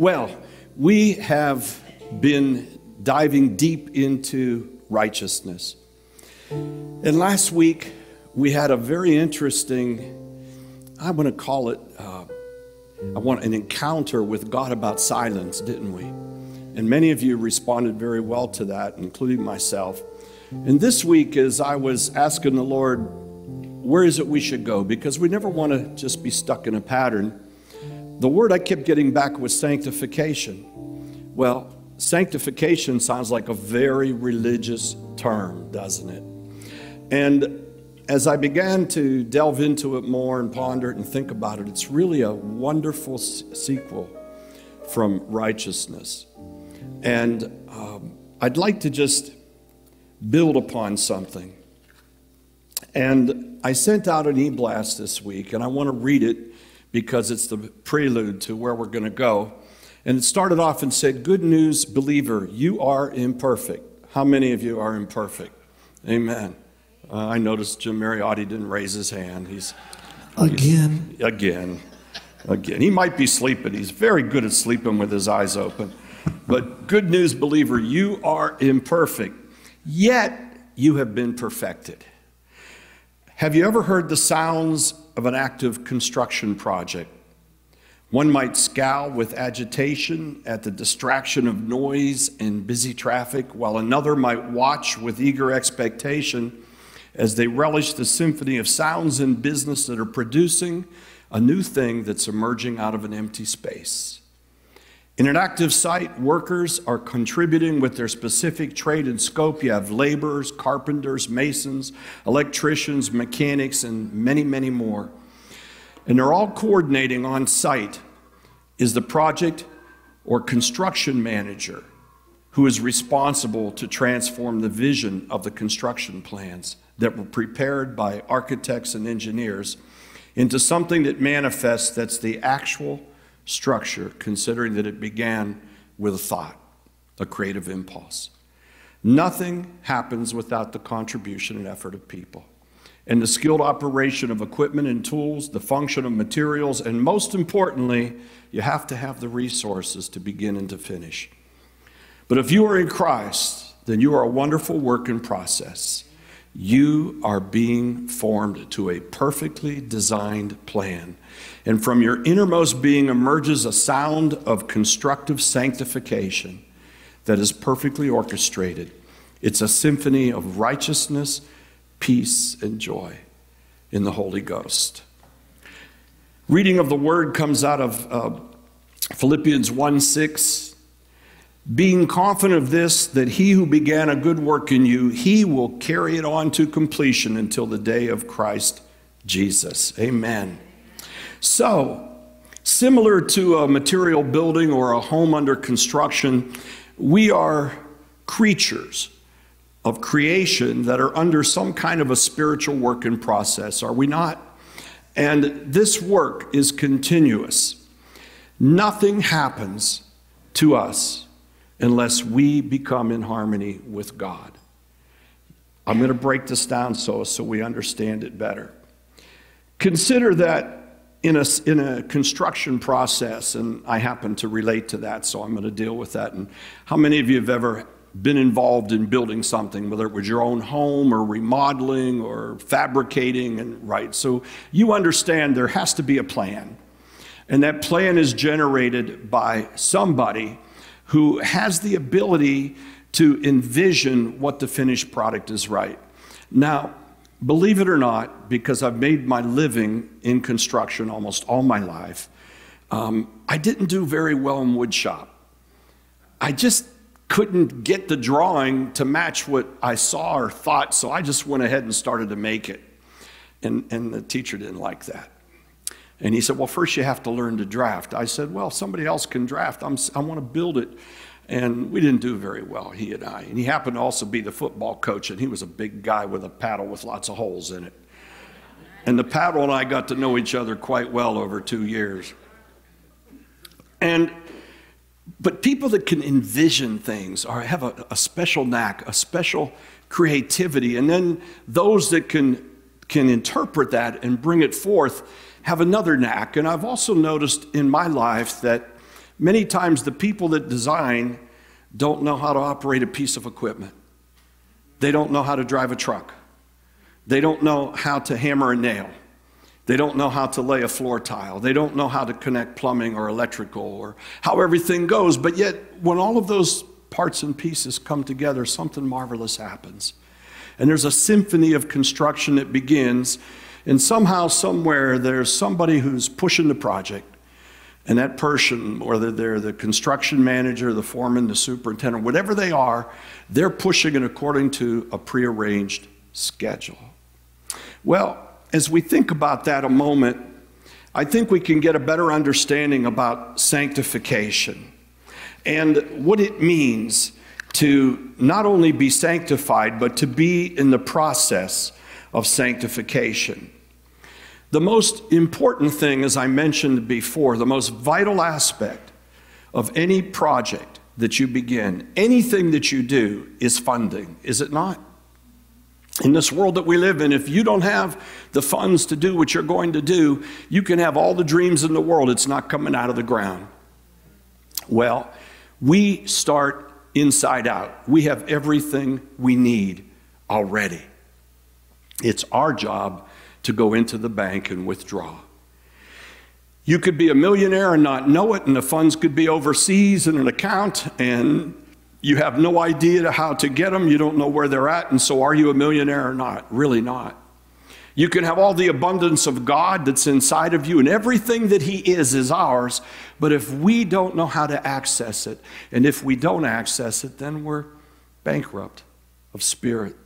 Well, we have been diving deep into righteousness. And last week, we had a very interesting, I want to call it, uh, I want an encounter with God about silence, didn't we? And many of you responded very well to that, including myself. And this week, as I was asking the Lord, where is it we should go? Because we never want to just be stuck in a pattern. The word I kept getting back was sanctification. Well, sanctification sounds like a very religious term, doesn't it? And as I began to delve into it more and ponder it and think about it, it's really a wonderful sequel from righteousness. And um, I'd like to just build upon something. And I sent out an e blast this week, and I want to read it because it's the prelude to where we're going to go. And it started off and said, Good news, believer, you are imperfect. How many of you are imperfect? Amen. Uh, I noticed Jim Mariotti didn't raise his hand. He's again, he's, again, again. He might be sleeping. He's very good at sleeping with his eyes open. But good news, believer, you are imperfect, yet you have been perfected. Have you ever heard the sounds of an active construction project? One might scowl with agitation at the distraction of noise and busy traffic, while another might watch with eager expectation as they relish the symphony of sounds in business that are producing a new thing that's emerging out of an empty space. In an active site, workers are contributing with their specific trade and scope. You have laborers, carpenters, masons, electricians, mechanics, and many, many more. And they're all coordinating on site is the project or construction manager who is responsible to transform the vision of the construction plans that were prepared by architects and engineers into something that manifests that's the actual structure, considering that it began with a thought, a creative impulse. Nothing happens without the contribution and effort of people. And the skilled operation of equipment and tools, the function of materials, and most importantly, you have to have the resources to begin and to finish. But if you are in Christ, then you are a wonderful work in process. You are being formed to a perfectly designed plan. And from your innermost being emerges a sound of constructive sanctification that is perfectly orchestrated. It's a symphony of righteousness, peace, and joy in the Holy Ghost. Reading of the word comes out of uh, Philippians 1 6 being confident of this, that he who began a good work in you, he will carry it on to completion until the day of Christ Jesus. Amen. So, similar to a material building or a home under construction, we are creatures of creation that are under some kind of a spiritual work in process, are we not? And this work is continuous. Nothing happens to us unless we become in harmony with God. I'm going to break this down so, so we understand it better. Consider that in a, in a construction process, and I happen to relate to that, so I'm going to deal with that. And how many of you have ever been involved in building something, whether it was your own home or remodeling or fabricating, and right? So you understand there has to be a plan. And that plan is generated by somebody who has the ability to envision what the finished product is right. Now, believe it or not, because I've made my living in construction almost all my life, um, I didn't do very well in woodshop. I just couldn't get the drawing to match what I saw or thought, so I just went ahead and started to make it. And, and the teacher didn't like that. And he said, Well, first you have to learn to draft. I said, Well, somebody else can draft. I'm, I want to build it. And we didn't do very well, he and I. And he happened to also be the football coach, and he was a big guy with a paddle with lots of holes in it. And the paddle and I got to know each other quite well over two years. And but people that can envision things or have a, a special knack, a special creativity, and then those that can can interpret that and bring it forth have another knack. And I've also noticed in my life that Many times, the people that design don't know how to operate a piece of equipment. They don't know how to drive a truck. They don't know how to hammer a nail. They don't know how to lay a floor tile. They don't know how to connect plumbing or electrical or how everything goes. But yet, when all of those parts and pieces come together, something marvelous happens. And there's a symphony of construction that begins, and somehow, somewhere, there's somebody who's pushing the project. And that person, whether they're the construction manager, the foreman, the superintendent, whatever they are, they're pushing it according to a prearranged schedule. Well, as we think about that a moment, I think we can get a better understanding about sanctification and what it means to not only be sanctified, but to be in the process of sanctification. The most important thing, as I mentioned before, the most vital aspect of any project that you begin, anything that you do, is funding, is it not? In this world that we live in, if you don't have the funds to do what you're going to do, you can have all the dreams in the world, it's not coming out of the ground. Well, we start inside out. We have everything we need already. It's our job to go into the bank and withdraw. You could be a millionaire and not know it, and the funds could be overseas in an account, and you have no idea how to get them. You don't know where they're at, and so are you a millionaire or not? Really not. You can have all the abundance of God that's inside of you, and everything that He is is ours. But if we don't know how to access it, and if we don't access it, then we're bankrupt of spirit.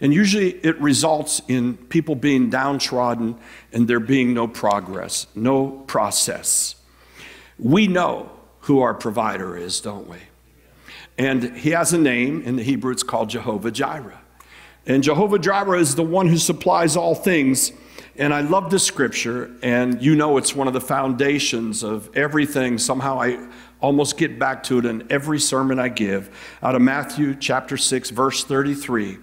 And usually it results in people being downtrodden and there being no progress, no process. We know who our provider is, don't we? And he has a name in the Hebrew, it's called Jehovah Jireh. And Jehovah Jireh is the one who supplies all things. And I love this scripture, and you know it's one of the foundations of everything. Somehow I almost get back to it in every sermon I give out of Matthew chapter 6, verse 33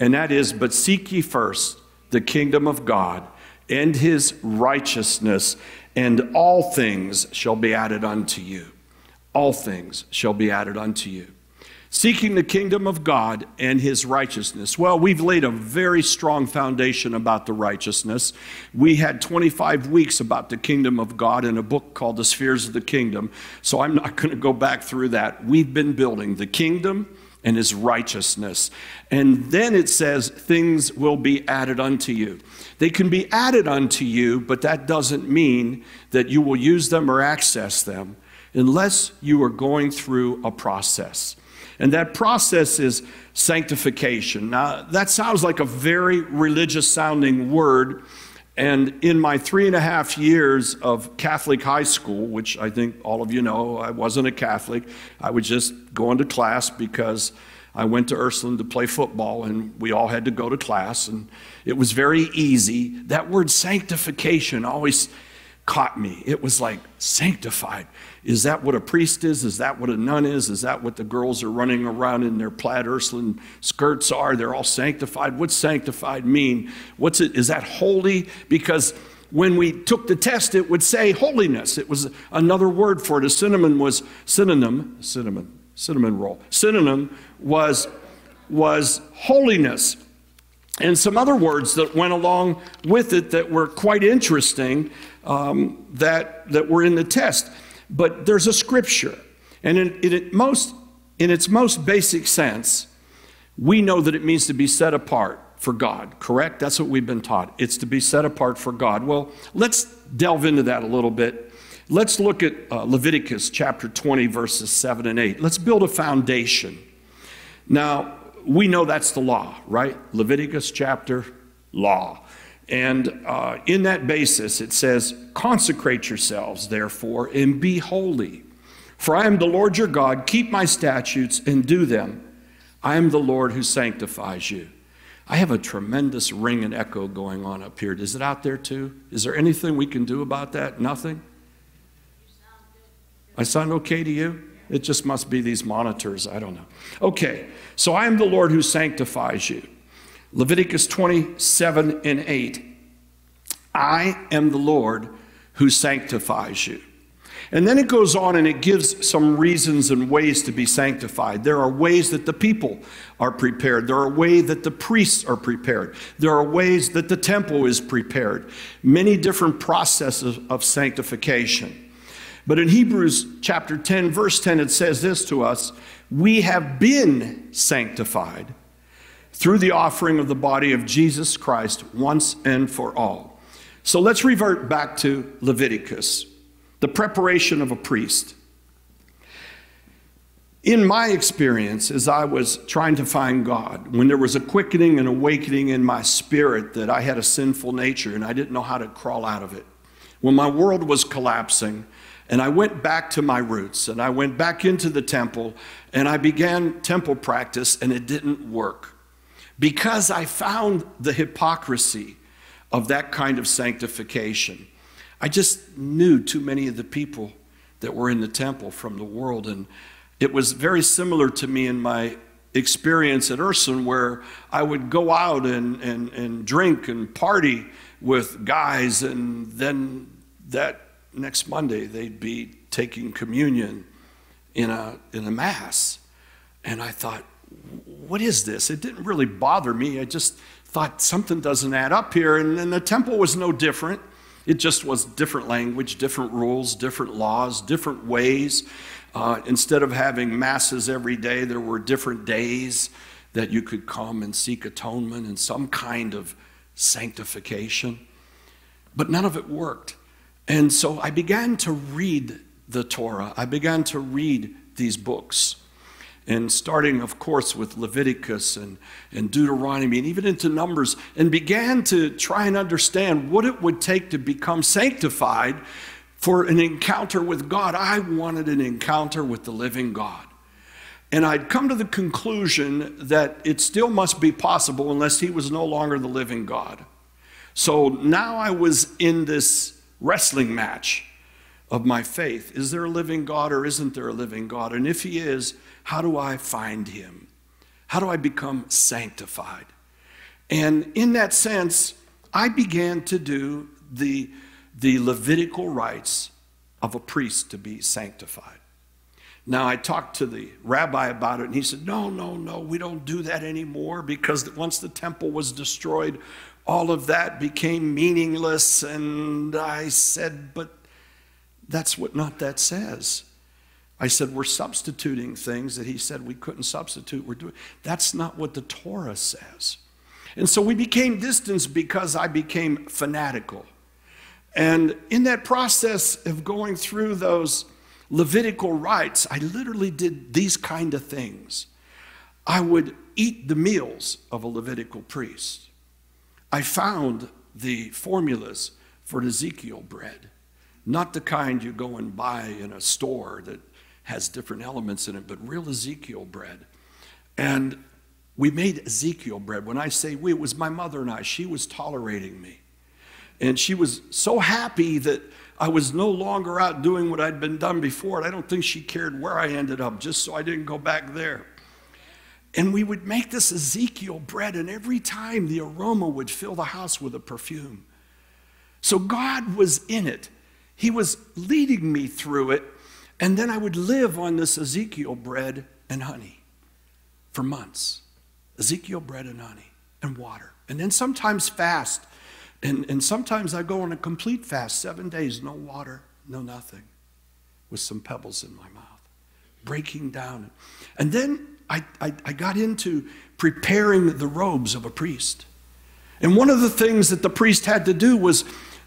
and that is, But seek ye first the kingdom of God and his righteousness, and all things shall be added unto you. All things shall be added unto you. Seeking the kingdom of God and his righteousness. Well, we've laid a very strong foundation about the righteousness. We had 25 weeks about the kingdom of God in a book called The Spheres of the Kingdom, so I'm not going to go back through that. We've been building the kingdom and his righteousness. And then it says, things will be added unto you. They can be added unto you, but that doesn't mean that you will use them or access them unless you are going through a process. And that process is sanctification. Now, that sounds like a very religious sounding word. And in my three and a half years of Catholic high school, which I think all of you know, I wasn't a Catholic, I was just going to class because I went to Ursuline to play football and we all had to go to class. And it was very easy. That word sanctification always caught me. It was like sanctified. Is that what a priest is? Is that what a nun is? Is that what the girls are running around in their plaid Ursuline skirts are? They're all sanctified. What's sanctified mean? What's it? Is that holy? Because when we took the test, it would say holiness. It was another word for it. A synonym was synonym, cinnamon, cinnamon roll. Synonym was was holiness and some other words that went along with it that were quite interesting um, that, that were in the test. But there's a scripture, and in, in, it most, in its most basic sense, we know that it means to be set apart for God, correct? That's what we've been taught. It's to be set apart for God. Well, let's delve into that a little bit. Let's look at uh, Leviticus chapter 20, verses 7 and 8. Let's build a foundation. Now, we know that's the law, right? Leviticus chapter, law. And uh, in that basis, it says, Consecrate yourselves, therefore, and be holy. For I am the Lord your God. Keep my statutes and do them. I am the Lord who sanctifies you. I have a tremendous ring and echo going on up here. Is it out there too? Is there anything we can do about that? Nothing? I sound okay to you? It just must be these monitors. I don't know. Okay, so I am the Lord who sanctifies you. Leviticus 27 and 8. I am the Lord who sanctifies you. And then it goes on and it gives some reasons and ways to be sanctified. There are ways that the people are prepared. There are ways that the priests are prepared. There are ways that the temple is prepared. Many different processes of sanctification. But in Hebrews chapter 10, verse 10, it says this to us We have been sanctified through the offering of the body of Jesus Christ once and for all. So let's revert back to Leviticus the preparation of a priest. In my experience, as I was trying to find God, when there was a quickening and awakening in my spirit that I had a sinful nature and I didn't know how to crawl out of it, when my world was collapsing, and I went back to my roots and I went back into the temple and I began temple practice and it didn't work because I found the hypocrisy of that kind of sanctification. I just knew too many of the people that were in the temple from the world. And it was very similar to me in my experience at Urson, where I would go out and, and, and drink and party with guys, and then that next Monday they'd be taking communion in a, in a mass. And I thought, what is this? It didn't really bother me. I just thought something doesn't add up here. And, the temple was no different. It just was different language, different rules, different laws, different ways. Uh, instead of having masses every day, there were different days that you could come and seek atonement and some kind of sanctification. But none of it worked. And so I began to read the Torah. I began to read these books and starting, of course, with Leviticus and, and Deuteronomy and even into Numbers, and began to try and understand what it would take to become sanctified for an encounter with God. I wanted an encounter with the living God. And I'd come to the conclusion that it still must be possible unless he was no longer the living God. So now I was in this wrestling match of my faith. Is there a living God or isn't there a living God? And if he is, how do I find him? How do I become sanctified? And in that sense, I began to do the, the Levitical rites of a priest to be sanctified. Now, I talked to the rabbi about it, and he said, No, no, no, we don't do that anymore because once the temple was destroyed, all of that became meaningless. And I said, But that's what not that says. I said, We're substituting things that he said we couldn't substitute. We're doing that's not what the Torah says. And so we became distant because I became fanatical. And in that process of going through those Levitical rites, I literally did these kind of things. I would eat the meals of a Levitical priest. I found the formulas for Ezekiel bread, not the kind you go and buy in a store that has different elements in it, but real Ezekiel bread. And we made Ezekiel bread. When I say we, it was my mother and I. She was tolerating me. And she was so happy that I was no longer out doing what I'd been done before. And I don't think she cared where I ended up, just so I didn't go back there. And we would make this Ezekiel bread, and every time the aroma would fill the house with a perfume. So God was in it. He was leading me through it and then I would live on this Ezekiel bread and honey for months. Ezekiel bread and honey and water. And then sometimes fast. And, and sometimes I go on a complete fast, seven days, no water, no nothing, with some pebbles in my mouth, breaking down. And then I, I, I got into preparing the robes of a priest. And one of the things that the priest had to do was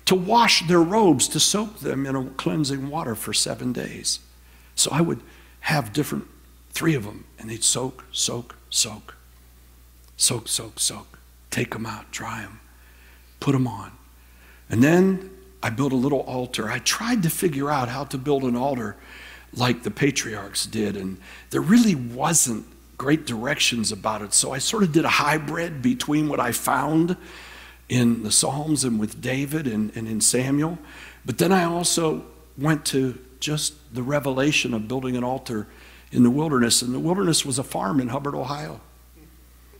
to wash their robes, to soak them in a cleansing water for seven days. So I would have different, three of them, and they'd soak, soak, soak, soak, soak, soak, take them out, dry them, put them on. And then I built a little altar. I tried to figure out how to build an altar like the patriarchs did, and there really wasn't great directions about it. So I sort of did a hybrid between what I found in the Psalms and with David and, and in Samuel. But then I also went to just the revelation of building an altar in the wilderness. And the wilderness was a farm in Hubbard, Ohio.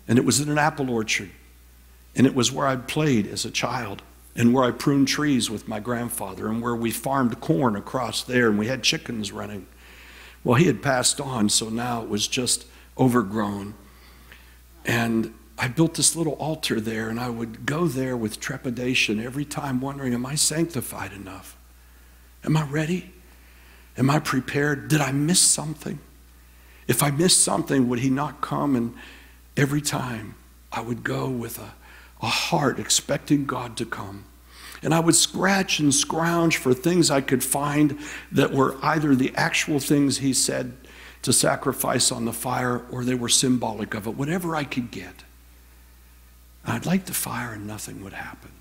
And it was in an apple orchard. And it was where I'd played as a child. and where I pruned trees with my grandfather, and where we farmed corn across there, and we had chickens running. Well, he had passed on, so now it was just overgrown. And I built this little altar there, and I would go there with trepidation every time, wondering, Am I sanctified enough? Am I ready? Am I prepared? Did I miss something? If I missed something, would he not come? And every time I would go with a, a heart expecting God to come. And I would scratch and scrounge for things I could find that were either the actual things he said to sacrifice on the fire or they were symbolic of it, whatever I could get. I'd light the fire and nothing would happen.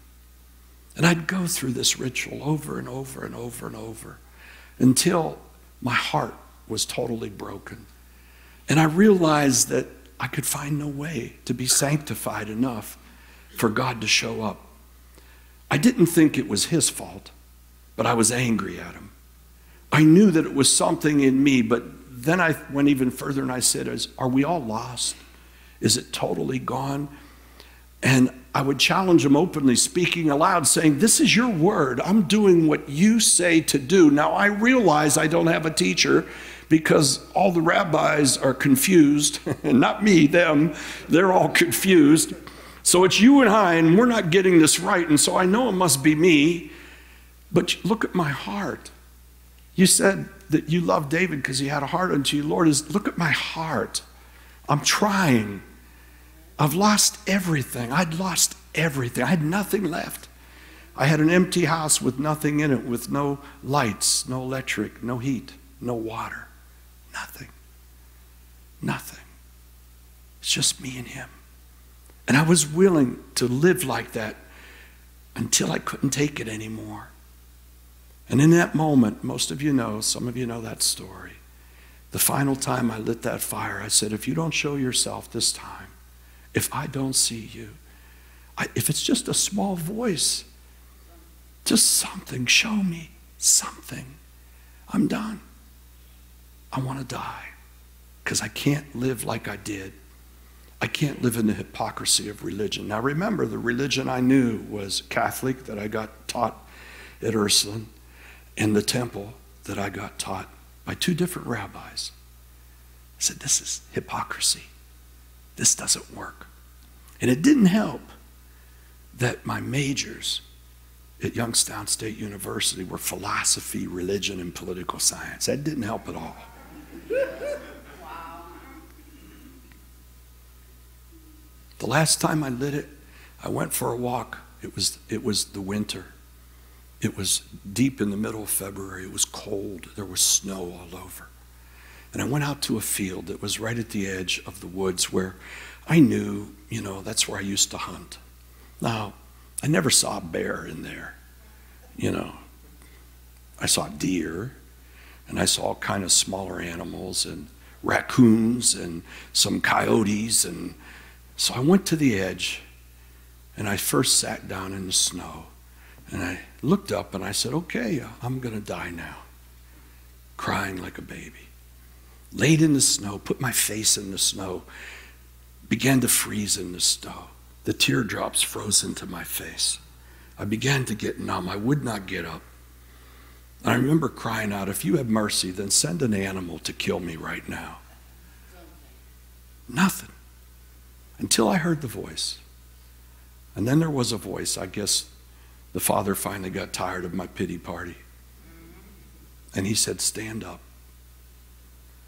And I'd go through this ritual over and over and over and over until my heart was totally broken. And I realized that I could find no way to be sanctified enough for God to show up. I didn't think it was His fault, but I was angry at Him. I knew that it was something in me, but then I went even further and I said, Are we all lost? Is it totally gone? And I would challenge him openly, speaking aloud, saying, This is your word. I'm doing what you say to do. Now, I realize I don't have a teacher because all the rabbis are confused, and not me, them. They're all confused. So it's you and I, and we're not getting this right. And so I know it must be me. But look at my heart. You said that you love David because he had a heart unto you. Lord, is look at my heart. I'm trying. I've lost everything. I'd lost everything. I had nothing left. I had an empty house with nothing in it, with no lights, no electric, no heat, no water. Nothing. Nothing. It's just me and him. And I was willing to live like that until I couldn't take it anymore. And in that moment, most of you know, some of you know that story. The final time I lit that fire, I said, If you don't show yourself this time, if I don't see you. I, if it's just a small voice, just something, show me something. I'm done. I want to die because I can't live like I did. I can't live in the hypocrisy of religion. Now, remember, the religion I knew was Catholic that I got taught at Ursuline, and the temple that I got taught by two different rabbis. I said, This is hypocrisy. This doesn't work. And it didn't help that my majors at Youngstown State University were philosophy, religion, and political science. That didn't help at all. The last time I lit it, I went for a walk. It was, it was the winter. It was deep in the middle of February. It was cold. There was snow all over. And I went out to a field that was right at the edge of the woods where I knew, you know, that's where I used to hunt. Now, I never saw a bear in there, you know. I saw deer, and I saw kind of smaller animals and raccoons and some coyotes. And so I went to the edge, and I first sat down in the snow. And I looked up and I said, Okay, I'm going to die now. Crying like a baby laid in the snow, put my face in the snow, began to freeze in the snow. The teardrops froze into my face. I began to get numb. I would not get up. And I remember crying out, If you have mercy, then send an animal to kill me right now. Nothing. Until I heard the voice. And then there was a voice. I guess the father finally got tired of my pity party. And he said, Stand up.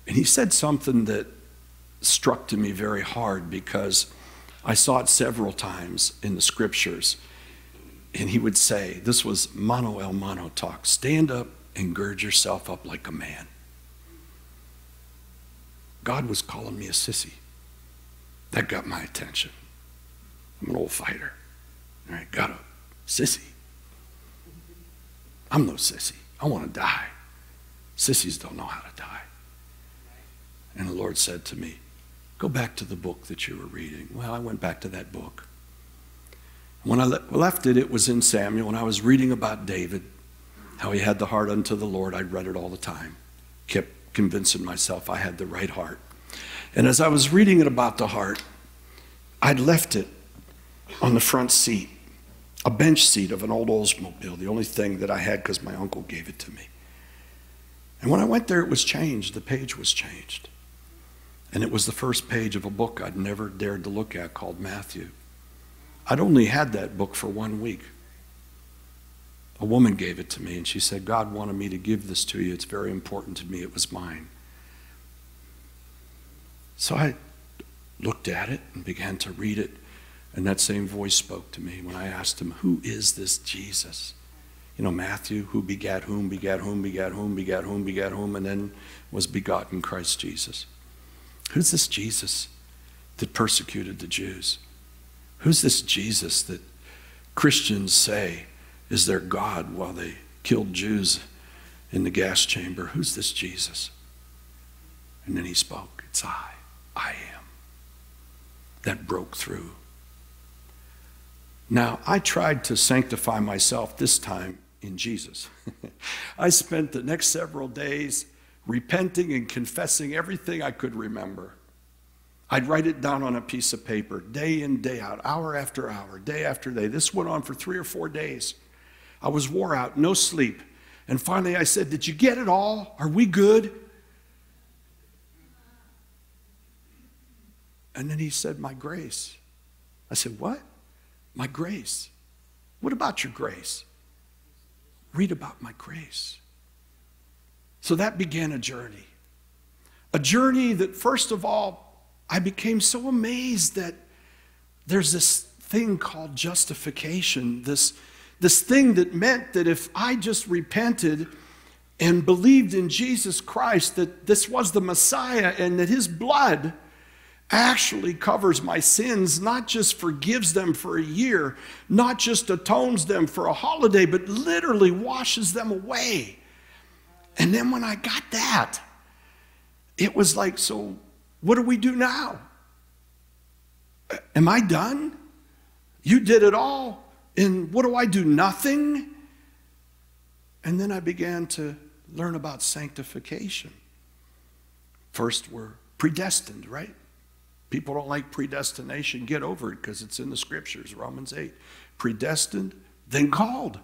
And he said something that struck to me very hard because I saw it several times in the scriptures. And he would say, This was mano el mano talk stand up and gird yourself up like a man. God was calling me a sissy. That got my attention. I'm an old fighter. All right, got a sissy. I'm no sissy. I want to die. Sissies don't know how to die. And the Lord said to me, Go back to the book that you were reading. Well, I went back to that book. When I left it, it was in Samuel, and I was reading about David, how he had the heart unto the Lord. I read it all the time, kept convincing myself I had the right heart. And as I was reading it about the heart, I'd left it on the front seat a bench seat of an old Oldsmobile, the only thing that I had because my uncle gave it to me. And when I went there, it was changed. The page was changed. And it was the first page of a book I'd never dared to look at called Matthew. I'd only had that book for one week. A woman gave it to me and she said, God wanted me to give this to you. It's very important to me. It was mine. So I looked at it and began to read it. And that same voice spoke to me when I asked him, Who is this Jesus? You know, Matthew, who begat whom, begat whom, begat whom, begat whom, begat whom, and then was begotten Christ Jesus. Who's this Jesus that persecuted the Jews? Who's this Jesus that Christians say is their God while they killed Jews in the gas chamber? Who's this Jesus? And then he spoke, It's I. I am. That broke through. Now, I tried to sanctify myself this time in Jesus. I spent the next several days repenting and confessing everything I could remember. I'd write it down on a piece of paper, day in, day out, hour after hour, day after day. This went on for three or four days. I was wore out, no sleep. And finally I said, Did you get it all? Are we good? And then he said, My grace. I said, What? My grace. What about your grace? Read about my grace. So that began a journey. A journey that, first of all, I became so amazed that there's this thing called justification, this, this thing that meant that if I just repented and believed in Jesus Christ, that this was the Messiah and that his blood actually covers my sins, not just forgives them for a year, not just atones them for a holiday, but literally washes them away. And then when I got that, it was like, so what do we do now? Am I done? You did it all. And what do I do? Nothing? And then I began to learn about sanctification. First, we're predestined, right? People don't like predestination. Get over it because it's in the scriptures, Romans 8. Predestined, then called.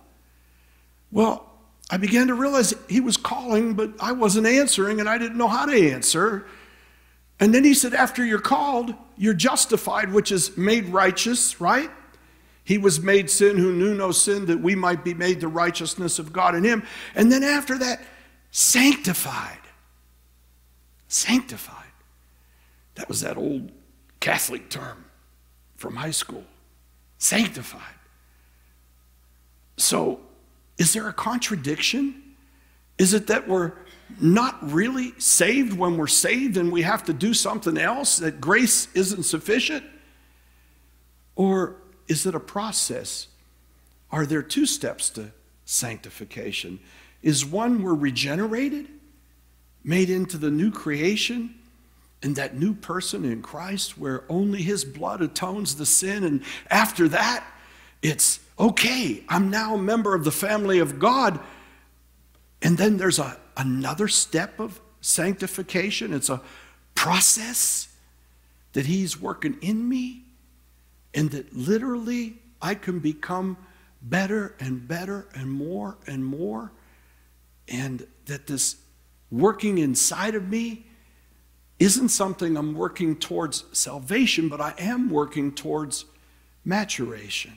Well, I began to realize he was calling, but I wasn't answering and I didn't know how to answer. And then he said, After you're called, you're justified, which is made righteous, right? He was made sin who knew no sin, that we might be made the righteousness of God in him. And then after that, sanctified. Sanctified. That was that old Catholic term from high school sanctified. So, is there a contradiction? Is it that we're not really saved when we're saved and we have to do something else, that grace isn't sufficient? Or is it a process? Are there two steps to sanctification? Is one we're regenerated, made into the new creation? and that new person in Christ where only his blood atones the sin. And after that, it's okay, I'm now a member of the family of God. And then there's a, another step of sanctification. It's a process that he's working in me, and that literally I can become better and better and more and more. And that this working inside of me isn't something I'm working towards salvation, but I am working towards maturation.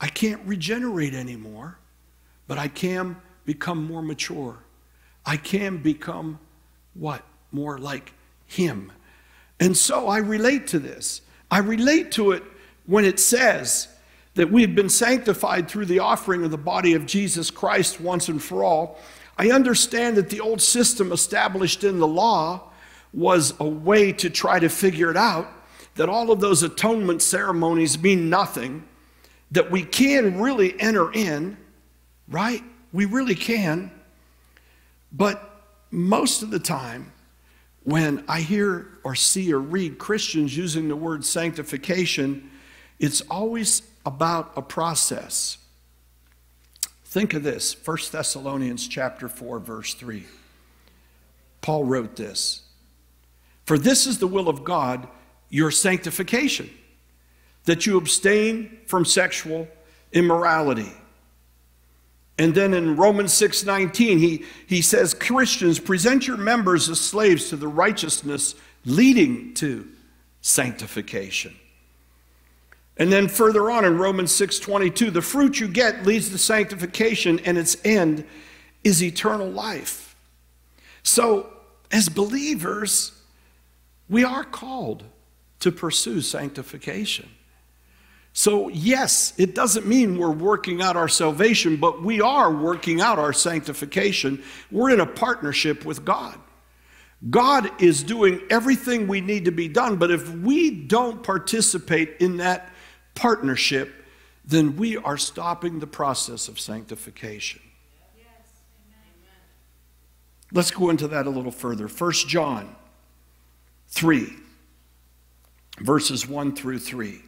I can't regenerate anymore, but I can become more mature. I can become what? More like Him. And so I relate to this. I relate to it when it says that we have been sanctified through the offering of the body of Jesus Christ once and for all. I understand that the old system established in the law was a way to try to figure it out, that all of those atonement ceremonies mean nothing, that we can really enter in, right? We really can. But most of the time, when I hear or see or read Christians using the word sanctification, it's always about a process. Think of this, 1 Thessalonians chapter 4 verse 3. Paul wrote this. For this is the will of God, your sanctification, that you abstain from sexual immorality. And then in Romans 6:19 he, he says Christians present your members as slaves to the righteousness leading to sanctification. And then further on in Romans 6:22 the fruit you get leads to sanctification and its end is eternal life. So as believers we are called to pursue sanctification. So, yes, it doesn't mean we're working out our salvation, but we are working out our sanctification. We're in a partnership with God. God is doing everything we need to be done, but if we don't participate in that partnership, then we are stopping the process of sanctification. Yes. Let's go into that a little further. 1 John 3, verses 1 through 3.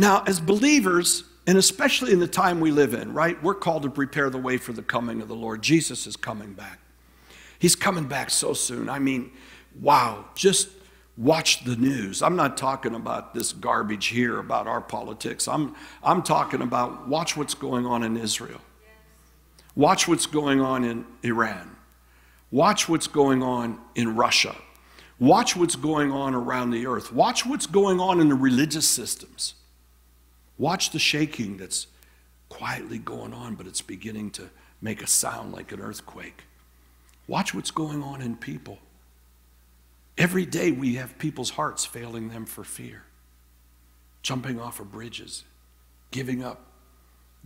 Now, as believers, and especially in the time we live in, right, we're called to prepare the way for the coming of the Lord. Jesus is coming back. He's coming back so soon. I mean, wow, just watch the news. I'm not talking about this garbage here about our politics. I'm, I'm talking about watch what's going on in Israel. Watch what's going on in Iran. Watch what's going on in Russia. Watch what's going on around the earth. Watch what's going on in the religious systems. Watch the shaking that's quietly going on, but it's beginning to make a sound like an earthquake. Watch what's going on in people. Every day we have people's hearts failing them for fear, jumping off of bridges, giving up,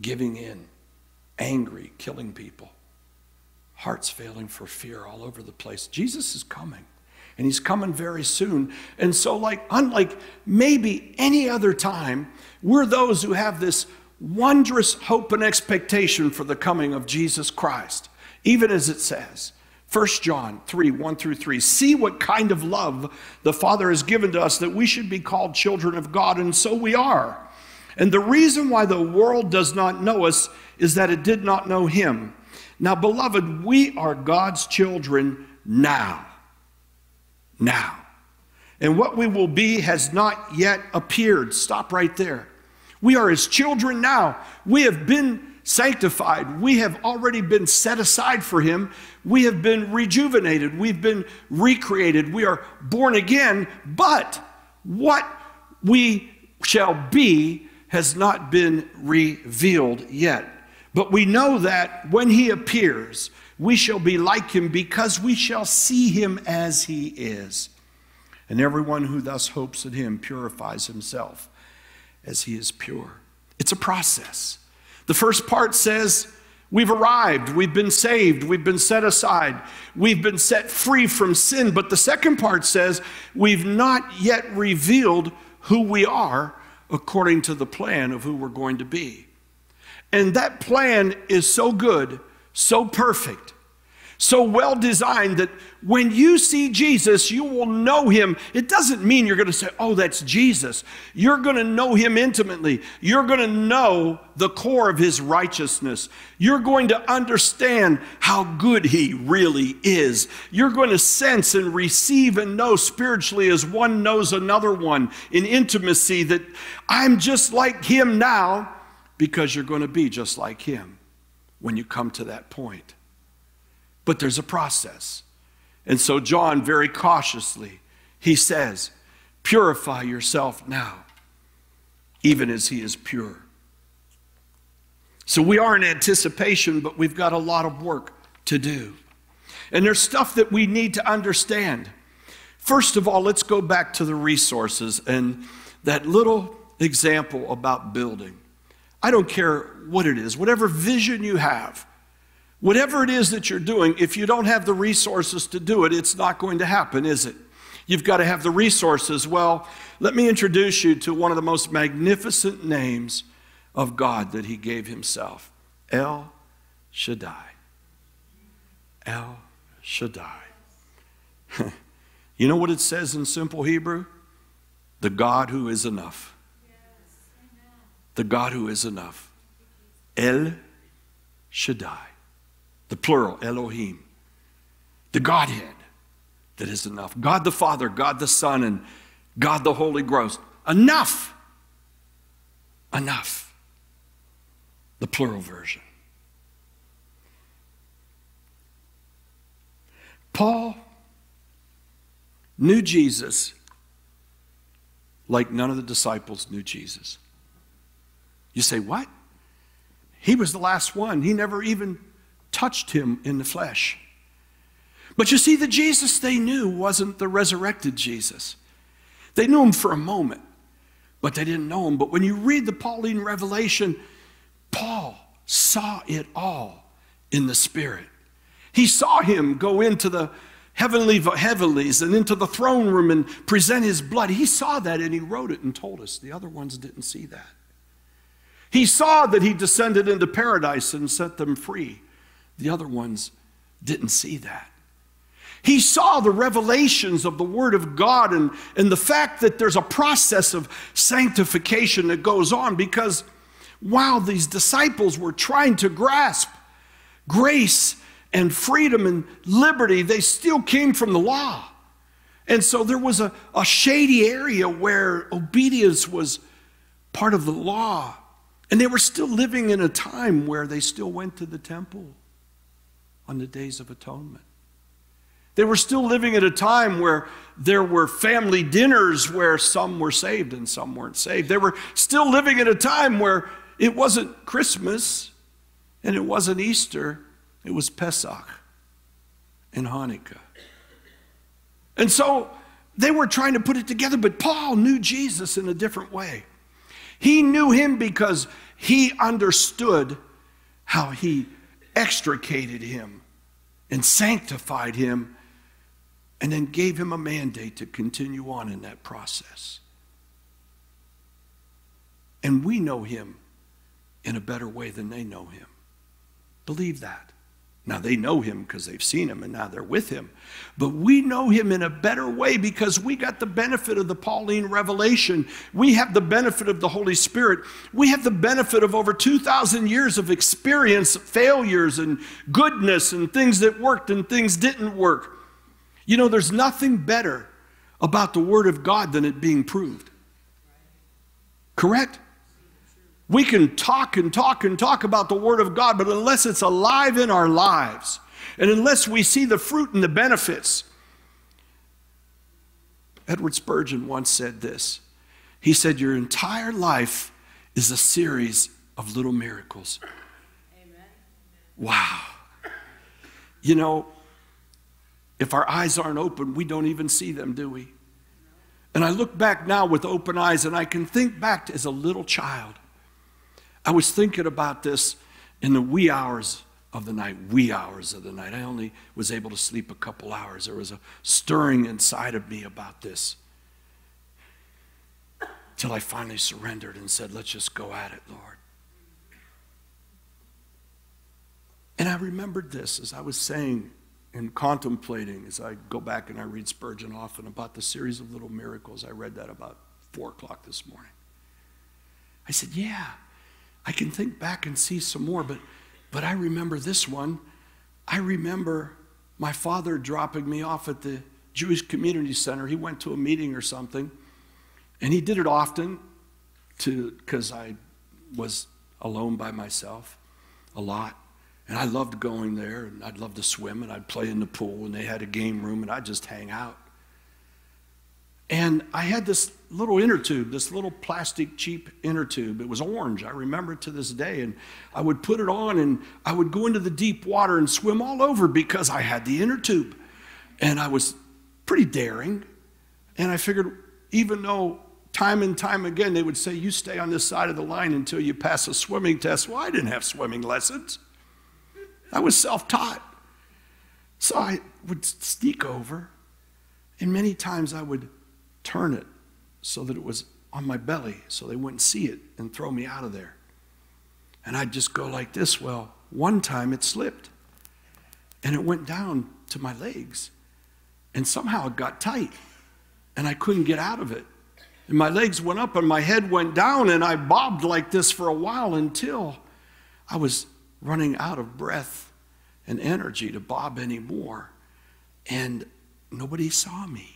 giving in, angry, killing people. Hearts failing for fear all over the place. Jesus is coming and he's coming very soon. And so, like, unlike maybe any other time, we're those who have this wondrous hope and expectation for the coming of Jesus Christ, even as it says. 1 John 3 1 through 3. See what kind of love the Father has given to us that we should be called children of God, and so we are. And the reason why the world does not know us is that it did not know Him. Now, beloved, we are God's children now now. And what we will be has not yet appeared. Stop right there. We are his children now. We have been sanctified. We have already been set aside for him. We have been rejuvenated. We've been recreated. We are born again. But what we shall be has not been revealed yet. But we know that when he appears, we shall be like him because we shall see him as he is. And everyone who thus hopes in him purifies himself as he is pure. It's a process. The first part says, We've arrived, we've been saved, we've been set aside, we've been set free from sin. But the second part says, We've not yet revealed who we are according to the plan of who we're going to be. And that plan is so good so perfect, so well designed that when you see Jesus, you will know him. It doesn't mean you're going to say, Oh, that's Jesus. You're going to know him intimately. You're going to know the core of his righteousness. You're going to understand how good he really is. You're going to sense and receive and know spiritually as one knows another one in intimacy that I'm just like him now because you're going to be just like him when you come to that point. But there's a process. And so, John, very cautiously, he says, Purify yourself now, even as he is pure. So, we are in anticipation, but we've got a lot of work to do. And there's stuff that we need to understand. First of all, let's go back to the resources and that little example about building. I don't care what it is, whatever vision you have, whatever it is that you're doing, if you don't have the resources to do it, it's not going to happen, is it? You've got to have the resources. Well, let me introduce you to one of the most magnificent names of God that He gave Himself El Shaddai. El Shaddai. you know what it says in simple Hebrew? The God who is enough the God who is enough. El Shaddai, the plural, Elohim, the Godhead that is enough. God the Father, God the Son, and God the Holy Ghost. Enough. enough. The plural version. Paul knew Jesus like none of the disciples knew Jesus. You say, what? He was the last one. He never even touched him in the flesh. But you see, the Jesus they knew wasn't the resurrected Jesus. They knew him for a moment, but they didn't know him. But when you read the Pauline revelation, Paul saw it all in the Spirit. He saw him go into the heavenly heavenlies and into the throne room and present his blood. He saw that and he wrote it and told us. The other ones didn't see that. He saw that he descended into paradise and set them free. The other ones didn't see that. He saw the revelations of the Word of God and, and the fact that there's a process of sanctification that goes on because while these disciples were trying to grasp grace and freedom and liberty, they still came from the law. And so there was a, a shady area where obedience was part of the law. And they were still living in a time where they still went to the temple on the days of atonement. They were still living at a time where there were family dinners where some were saved and some weren't saved. They were still living at a time where it wasn't Christmas and it wasn't Easter, it was Pesach and Hanukkah. And so they were trying to put it together, but Paul knew Jesus in a different way. He knew him because he understood how he extricated him and sanctified him and then gave him a mandate to continue on in that process. And we know him in a better way than they know him. Believe that. Now they know him because they've seen him and now they're with him. But we know him in a better way because we got the benefit of the Pauline revelation. We have the benefit of the Holy Spirit. We have the benefit of over 2,000 years of experience, failures and goodness and things that worked and things didn't work. You know, there's nothing better about the Word of God than it being proved. Correct? We can talk and talk and talk about the Word of God, but unless it's alive in our lives, and unless we see the fruit and the benefits, Edward Spurgeon once said this. He said, Your entire life is a series of little miracles. Amen. Wow. You know, if our eyes aren't open, we don't even see them, do we? And I look back now with open eyes and I can think back to, as a little child I was thinking about this in the wee hours of the night, wee hours of the night. I only was able to sleep a couple hours. There was a stirring inside of me about this. Till I finally surrendered and said, Let's just go at it, Lord. And I remembered this as I was saying and contemplating as I go back and I read Spurgeon often about the series of little miracles. I read that about four o'clock this morning. I said, Yeah, I can think back and see some more, but, but I remember this one. I remember my father dropping me off at the Jewish Community Center. He went to a meeting or something, and he did it often because I was alone by myself a lot. And I loved going there, and I'd love to swim, and I'd play in the pool, and they had a game room, and I'd just hang out. And I had this little inner tube, this little plastic cheap inner tube. It was orange. I remember it to this day. And I would put it on and I would go into the deep water and swim all over because I had the inner tube. And I was pretty daring. And I figured, even though time and time again they would say, You stay on this side of the line until you pass a swimming test. Well, I didn't have swimming lessons, I was self taught. So I would sneak over. And many times I would turn it so that it was on my belly so they wouldn't see it and throw me out of there. And I'd just go like this. Well, one time it slipped and it went down to my legs. And somehow it got tight and I couldn't get out of it. And my legs went up and my head went down and I bobbed like this for a while until I was running out of breath and energy to bob anymore. And nobody saw me.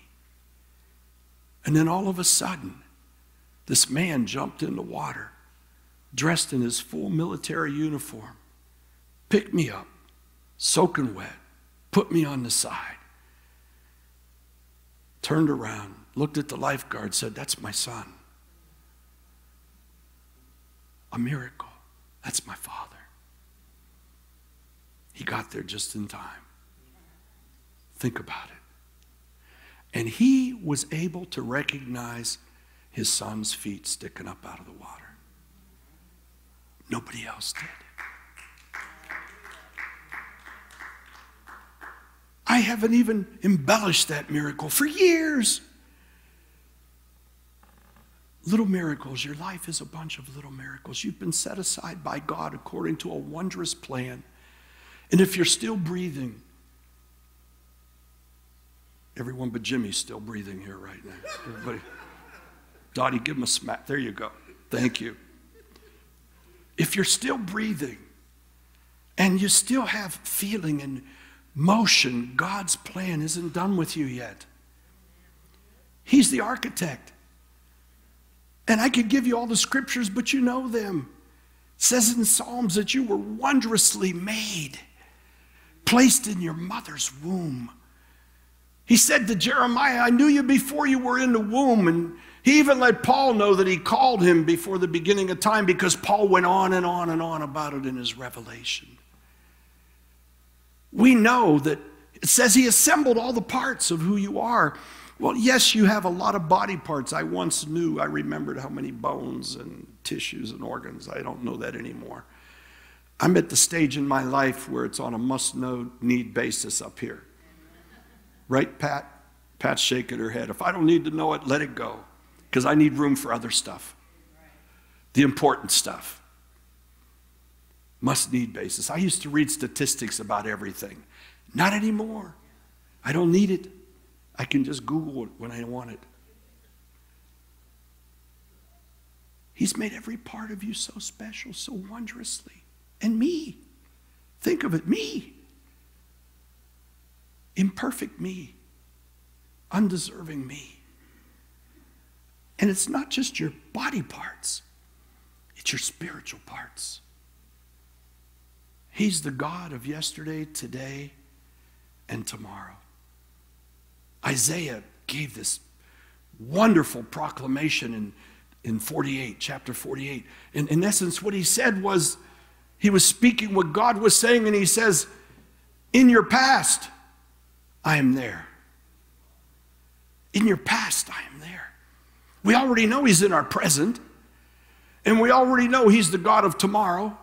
And then all of a sudden, this man jumped in the water dressed in his full military uniform, picked me up, soaking wet, put me on the side, turned around, looked at the lifeguard, said, That's my son. A miracle. That's my father. He got there just in time. Think about it. And he was able to recognize his son's feet sticking up out of the water. Nobody else did. I haven't even embellished that miracle for years. Little miracles. Your life is a bunch of little miracles. You've been set aside by God according to a wondrous plan. And if you're still breathing, everyone but Jimmy's still breathing here right now. Everybody, Dottie, give him a smack. There you go. Thank you. If you're still breathing and you still have feeling and motion, God's plan isn't done with you yet. He's the architect. And I could give you all the scriptures, but you know them. It says in Psalms that you were wondrously made, placed in your mother's womb. He said to Jeremiah, I knew you before you were in the womb. And he even let Paul know that he called him before the beginning of time because Paul went on and on and on about it in his revelation. We know that it says he assembled all the parts of who you are. Well, yes, you have a lot of body parts. I once knew, I remembered how many bones and tissues and organs. I don't know that anymore. I'm at the stage in my life where it's on a must know need basis up here. Right, Pat? Pat's shaking her head. If I don't need to know it, let it go because I need room for other stuff, the important stuff. Must need basis. I used to read statistics about everything. Not anymore. I don't need it. I can just Google it when I want it. He's made every part of you so special, so wondrously. And me. Think of it me. Imperfect me. Undeserving me. And it's not just your body parts, it's your spiritual parts. He's the God of yesterday, today, and tomorrow. Isaiah gave this wonderful proclamation in, in 48, chapter 48. In, in essence, what he said was he was speaking what God was saying, and he says, In your past, I am there. In your past, I am there. We already know He's in our present, and we already know He's the God of tomorrow,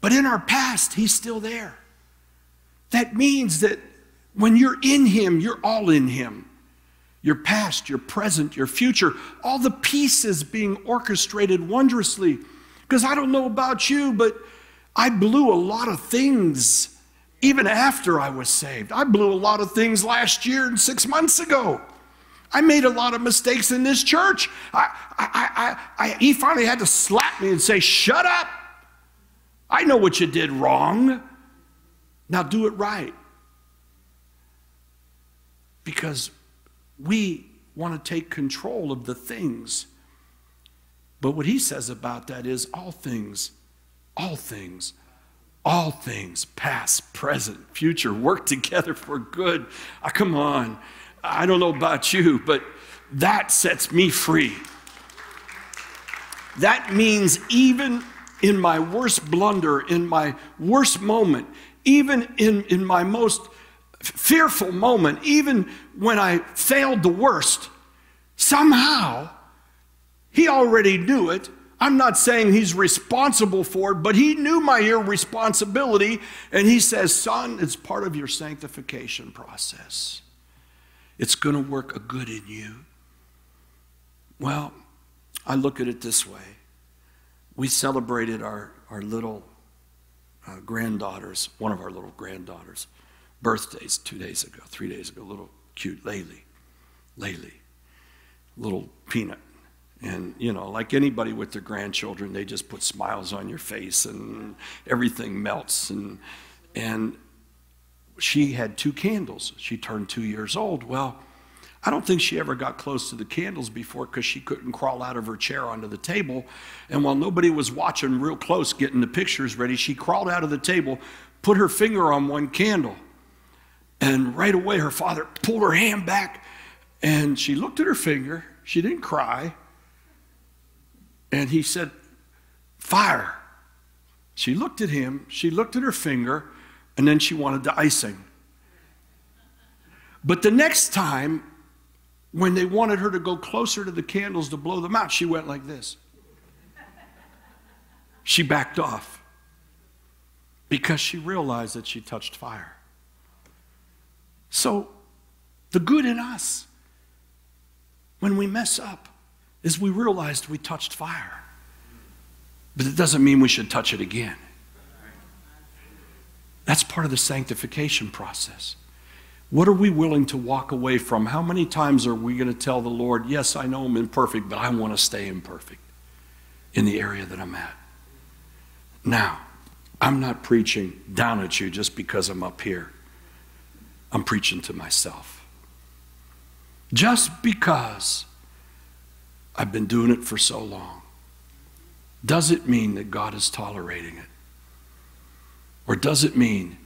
but in our past, He's still there. That means that when you're in Him, you're all in Him. Your past, your present, your future, all the pieces being orchestrated wondrously. Because I don't know about you, but I blew a lot of things even after I was saved. I blew a lot of things last year and six months ago. I made a lot of mistakes in this church. I, I, I, he finally had to slap me and say, Shut up. I know what you did wrong. Now do it right. Because we want to take control of the things. But what he says about that is all things, all things, all things, past, present, future, work together for good. Oh, come on. I don't know about you, but that sets me free. That means even in my worst blunder, in my worst moment, even in, in my most fearful moment, even when I failed the worst, somehow he already knew it. I'm not saying he's responsible for it, but he knew my irresponsibility. And he says, Son, it's part of your sanctification process it's going to work a good in you. Well, I look at it this way. We celebrated our, our little uh, granddaughters, one of our little granddaughters, birthdays two days ago, three days ago, little cute Laylee, Laylee, little peanut. And, you know, like anybody with their grandchildren, they just put smiles on your face and everything melts. And, and she had two candles. She turned two years old. Well, I don't think she ever got close to the candles before because she couldn't crawl out of her chair onto the table. And while nobody was watching real close, getting the pictures ready, she crawled out of the table, put her finger on one candle. And right away, her father pulled her hand back and she looked at her finger. She didn't cry. And he said, Fire. She looked at him, she looked at her finger, and then she wanted the icing. But the next time, when they wanted her to go closer to the candles to blow them out, she went like this. She backed off because she realized that she touched fire. So, the good in us, when we mess up, is we realized we touched fire. But it doesn't mean we should touch it again. That's part of the sanctification process. What are we willing to walk away from? How many times are we going to tell the Lord, Yes, I know I'm imperfect, but I want to stay imperfect in the area that I'm at? Now, I'm not preaching down at you just because I'm up here. I'm preaching to myself. Just because I've been doing it for so long, does it mean that God is tolerating it? Or does it mean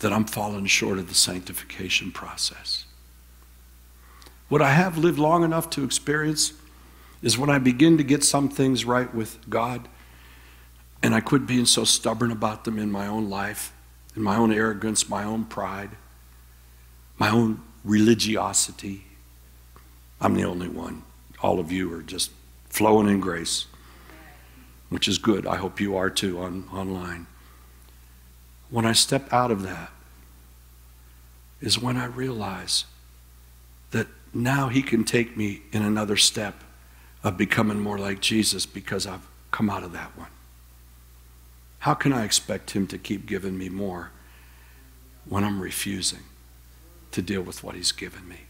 that I'm falling short of the sanctification process. What I have lived long enough to experience is when I begin to get some things right with God and I quit being so stubborn about them in my own life, in my own arrogance, my own pride, my own religiosity. I'm the only one. All of you are just flowing in grace, which is good. I hope you are too on, online. When I step out of that, is when I realize that now He can take me in another step of becoming more like Jesus because I've come out of that one. How can I expect Him to keep giving me more when I'm refusing to deal with what He's given me?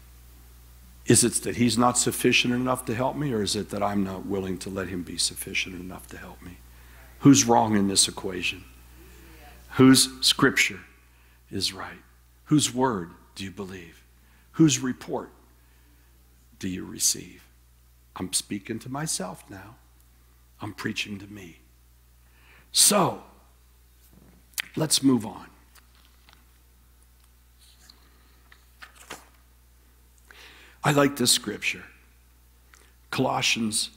Is it that He's not sufficient enough to help me, or is it that I'm not willing to let Him be sufficient enough to help me? Who's wrong in this equation? Whose scripture is right? Whose word do you believe? Whose report do you receive? I'm speaking to myself now. I'm preaching to me. So, let's move on. I like this scripture. Colossians.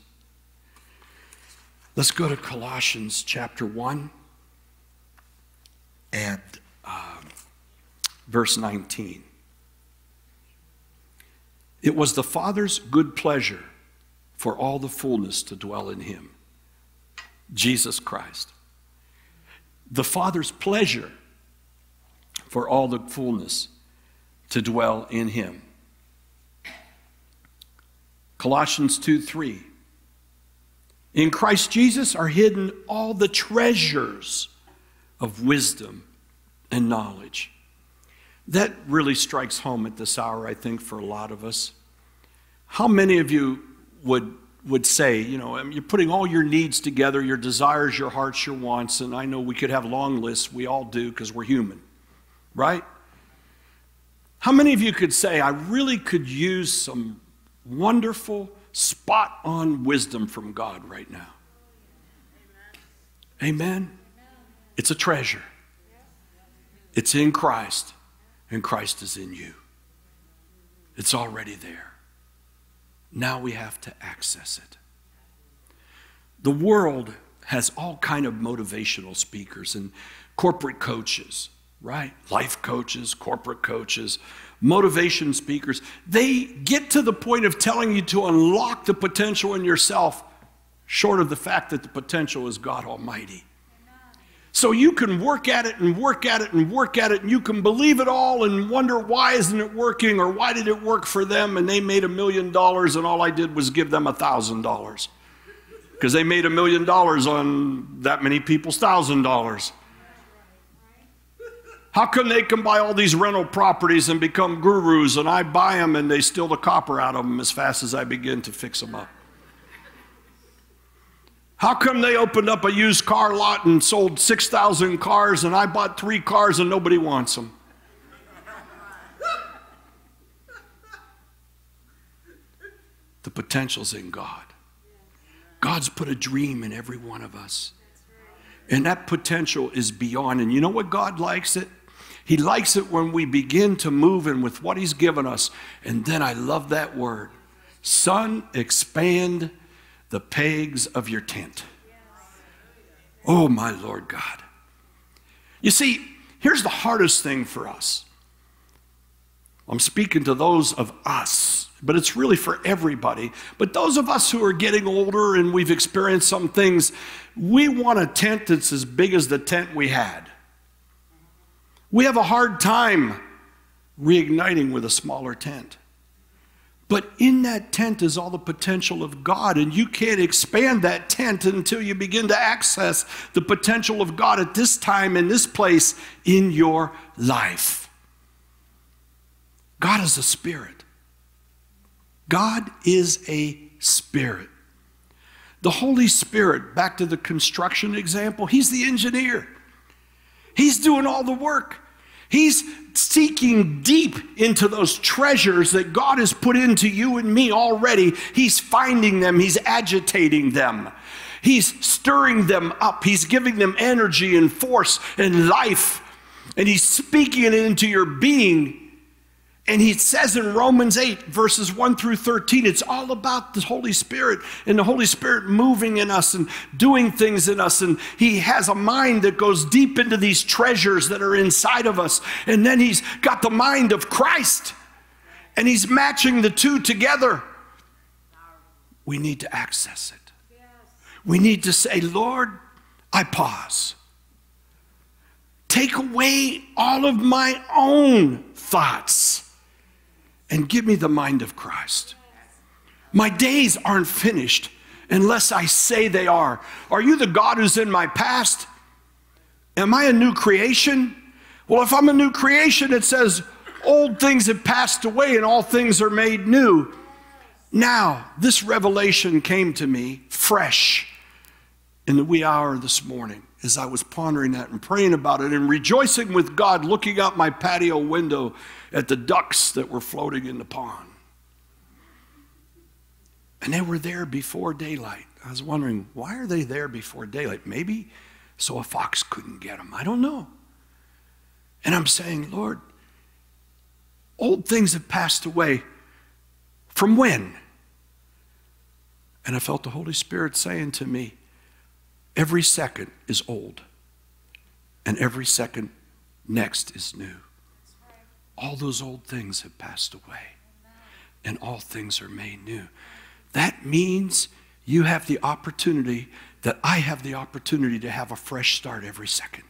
Let's go to Colossians chapter 1 and um, verse 19. It was the Father's good pleasure for all the fullness to dwell in him, Jesus Christ. The Father's pleasure for all the fullness to dwell in him. Colossians 2 3. In Christ Jesus are hidden all the treasures of wisdom and knowledge. That really strikes home at this hour, I think, for a lot of us. How many of you would, would say, you know, mean, you're putting all your needs together, your desires, your hearts, your wants, and I know we could have long lists. We all do because we're human, right? How many of you could say, I really could use some wonderful, spot on wisdom from God right now? Amen. It's a treasure, it's in Christ and Christ is in you. It's already there. Now we have to access it. The world has all kind of motivational speakers and corporate coaches, right? Life coaches, corporate coaches, motivation speakers. They get to the point of telling you to unlock the potential in yourself, short of the fact that the potential is God Almighty. So you can work at it and work at it and work at it, and you can believe it all and wonder why isn't it working or why did it work for them and they made a million dollars and all I did was give them a thousand dollars. Because they made a million dollars on that many people's thousand dollars. How come they can buy all these rental properties and become gurus and I buy them and they steal the copper out of them as fast as I begin to fix them up? How come they opened up a used car lot and sold 6,000 cars and I bought three cars and nobody wants them? The potential's in God. God's put a dream in every one of us. And that potential is beyond. And you know what God likes it? He likes it when we begin to move in with what He's given us. And then I love that word Son, expand the pegs of your tent. Oh, my Lord God. You see, here's the hardest thing for us. I'm speaking to those of us, but it's really for everybody. But those of us who are getting older and we've experienced some things, we want a tent that's as big as the tent we had. We have a hard time reigniting with a smaller tent. But in that tent is all the potential of God, and you can't expand that tent until you begin to access the potential of God at this time, in this place, in your life. God is a spirit. God is a spirit. The Holy Spirit, back to the construction example, He's the engineer. He's doing all the work. He's seeking deep into those treasures that God has put into you and me already. He's finding them, He's agitating them. He's stirring them up. He's giving them energy and force and life. And He's speaking it into your being and he says in Romans 8, verses 1 through 13, it's all about the Holy Spirit and the Holy Spirit moving in us and doing things in us. And he has a mind that goes deep into these treasures that are inside of us. And then he's got the mind of Christ and he's matching the two together. We need to access it. We need to say, Lord, I pause. Take away all of my own thoughts and give me the mind of Christ. My days aren't finished unless I say they are. Are you the God who's in my past? Am I a new creation? Well, if I'm a new creation, it says, Old things have passed away and all things are made new. Now, this revelation came to me fresh in the wee hour this morning as I was pondering that and praying about it and rejoicing with God, looking out my patio window at the ducks that were floating in the pond. And they were there before daylight. I was wondering, why are they there before daylight? Maybe so a fox couldn't get them. I don't know. And I'm saying, Lord, old things have passed away. From when? And I felt the Holy Spirit saying to me, every second is old, and every second next is new. All those old things have passed away, and all things are made new. That means you have the opportunity that I have the opportunity to have a fresh start every second.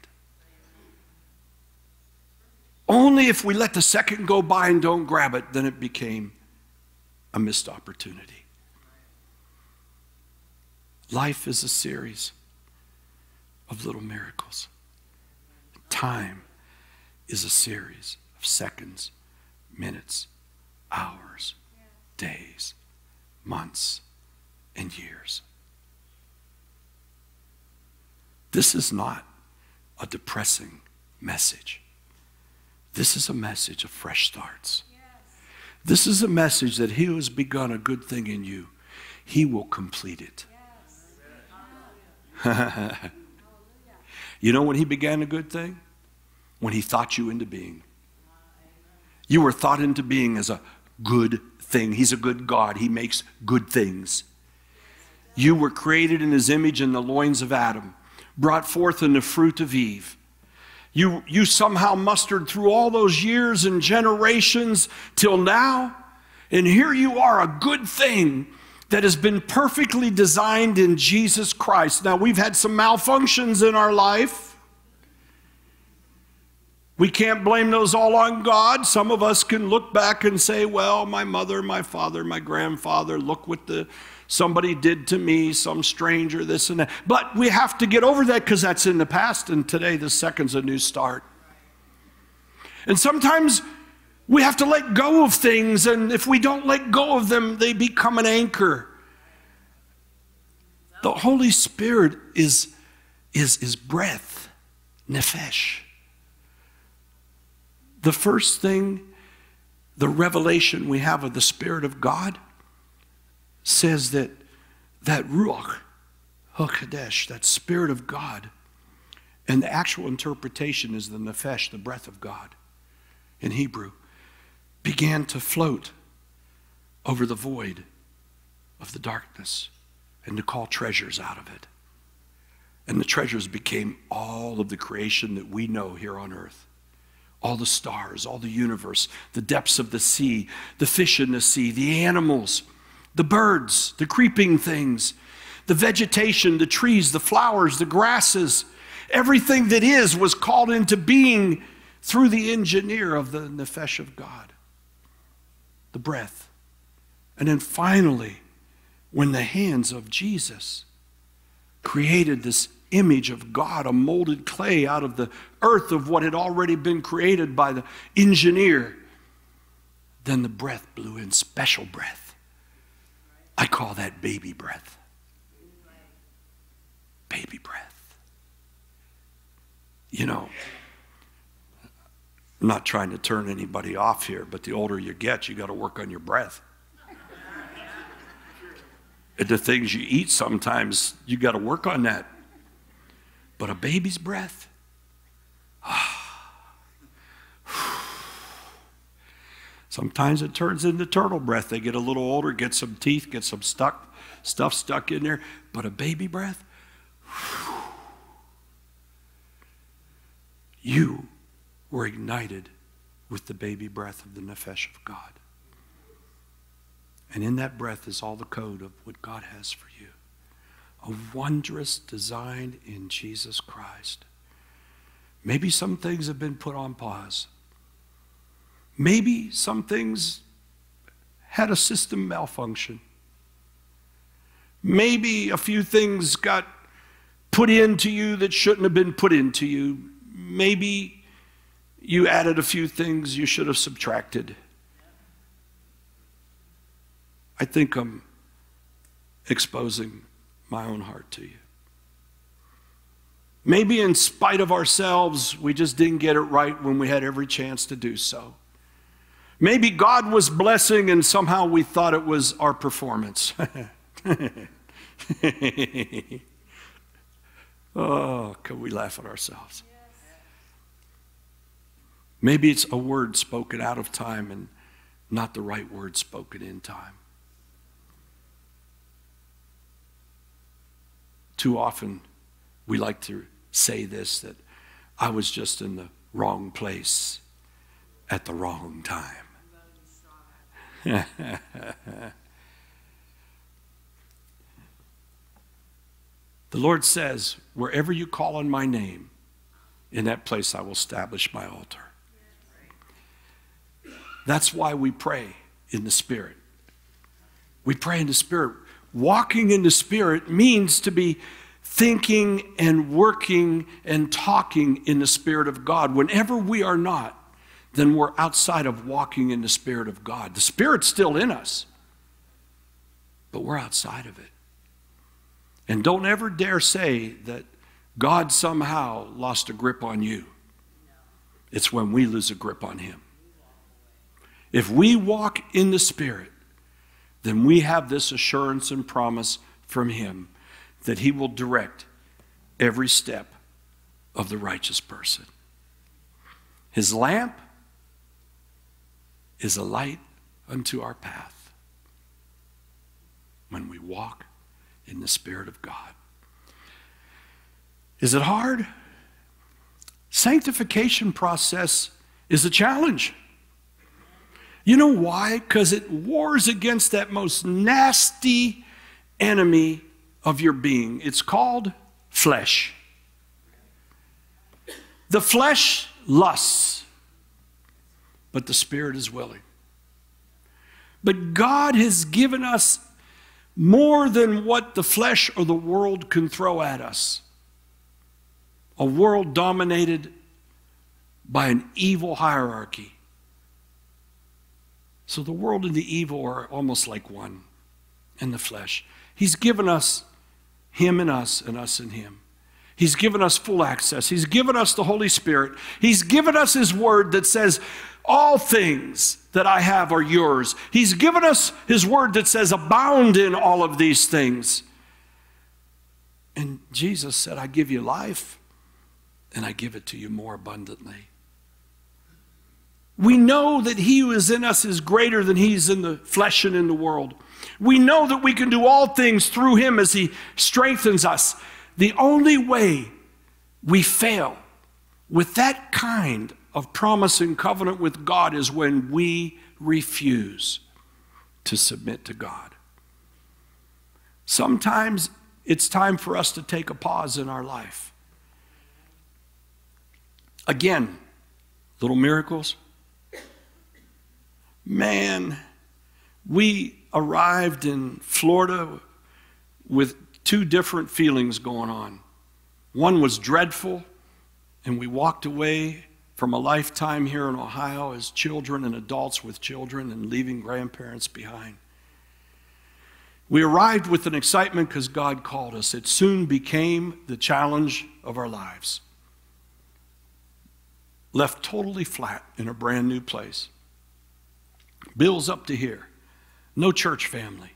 Only if we let the second go by and don't grab it, then it became a missed opportunity. Life is a series of little miracles. Time is a series of seconds, minutes, hours, days, months, and years. This is not a depressing message. This is a message of fresh starts. This is a message that He who has begun a good thing in you, He will complete it. you know when He began a good thing? When He thought you into being. You were thought into being as a good thing. He's a good God, He makes good things. You were created in His image in the loins of Adam, brought forth in the fruit of Eve. You, you somehow mustered through all those years and generations till now, and here you are, a good thing that has been perfectly designed in Jesus Christ. Now, we've had some malfunctions in our life. We can't blame those all on God. Some of us can look back and say, well, my mother, my father, my grandfather, look what the somebody did to me, some stranger, this and that. But we have to get over that because that's in the past, and today the second's a new start. And sometimes we have to let go of things, and if we don't let go of them, they become an anchor. The Holy Spirit is, is, is breath, nephesh. The first thing, the revelation we have of the Spirit of God says that that Ruach HaKodesh, that Spirit of God, and the actual interpretation is the Nefesh, the breath of God in Hebrew, began to float over the void of the darkness and to call treasures out of it. And the treasures became all of the creation that we know here on earth all the stars, all the universe, the depths of the sea, the fish in the sea, the animals, the birds, the creeping things, the vegetation, the trees, the flowers, the grasses. Everything that is was called into being through the engineer of the Nefesh of God, the breath. And then finally, when the hands of Jesus created this image of God, a molded clay out of the earth of what had already been created by the engineer. Then the breath blew in, special breath. I call that baby breath. Baby breath. You know, I'm not trying to turn anybody off here, but the older you get, you got to work on your breath. and the things you eat sometimes, you got to work on that. But a baby's breath, Sometimes it turns into turtle breath. They get a little older, get some teeth, get some stuck stuff stuck in there. But a baby breath, you were ignited with the baby breath of the nefesh of God. And in that breath is all the code of what God has for you a wondrous design in Jesus Christ. Maybe some things have been put on pause. Maybe some things had a system malfunction. Maybe a few things got put into you that shouldn't have been put into you. Maybe you added a few things you should have subtracted. I think I'm exposing my own heart to you. Maybe in spite of ourselves, we just didn't get it right when we had every chance to do so. Maybe God was blessing and somehow we thought it was our performance. oh, can we laugh at ourselves? Maybe it's a word spoken out of time and not the right word spoken in time. Too often we like to say this that I was just in the wrong place at the wrong time. the Lord says, Wherever you call on my name, in that place I will establish my altar. That's why we pray in the Spirit. We pray in the Spirit Walking in the Spirit means to be thinking and working and talking in the Spirit of God. Whenever we are not, then we're outside of walking in the Spirit of God. The Spirit's still in us, but we're outside of it. And don't ever dare say that God somehow lost a grip on you. It's when we lose a grip on Him. If we walk in the Spirit, then we have this assurance and promise from Him that He will direct every step of the righteous person. His lamp is a light unto our path when we walk in the Spirit of God. Is it hard? Sanctification process is a challenge. You know why? Because it wars against that most nasty enemy of your being. It's called flesh. The flesh lusts, but the spirit is willing. But God has given us more than what the flesh or the world can throw at us. A world dominated by an evil hierarchy so the world and the evil are almost like one in the flesh. He's given us Him and us, and us and Him. He's given us full access. He's given us the Holy Spirit. He's given us His Word that says, All things that I have are yours. He's given us His word that says, abound in all of these things. And Jesus said, I give you life and I give it to you more abundantly. We know that He who is in us is greater than He's in the flesh and in the world. We know that we can do all things through Him as He strengthens us. The only way we fail with that kind of promise and covenant with God is when we refuse to submit to God. Sometimes it's time for us to take a pause in our life. Again, little miracles. Man, we arrived in Florida with two different feelings going on. One was dreadful, and we walked away from a lifetime here in Ohio as children and adults with children and leaving grandparents behind. We arrived with an excitement because God called us. It soon became the challenge of our lives. Left totally flat in a brand new place. Bills up to here. No church family.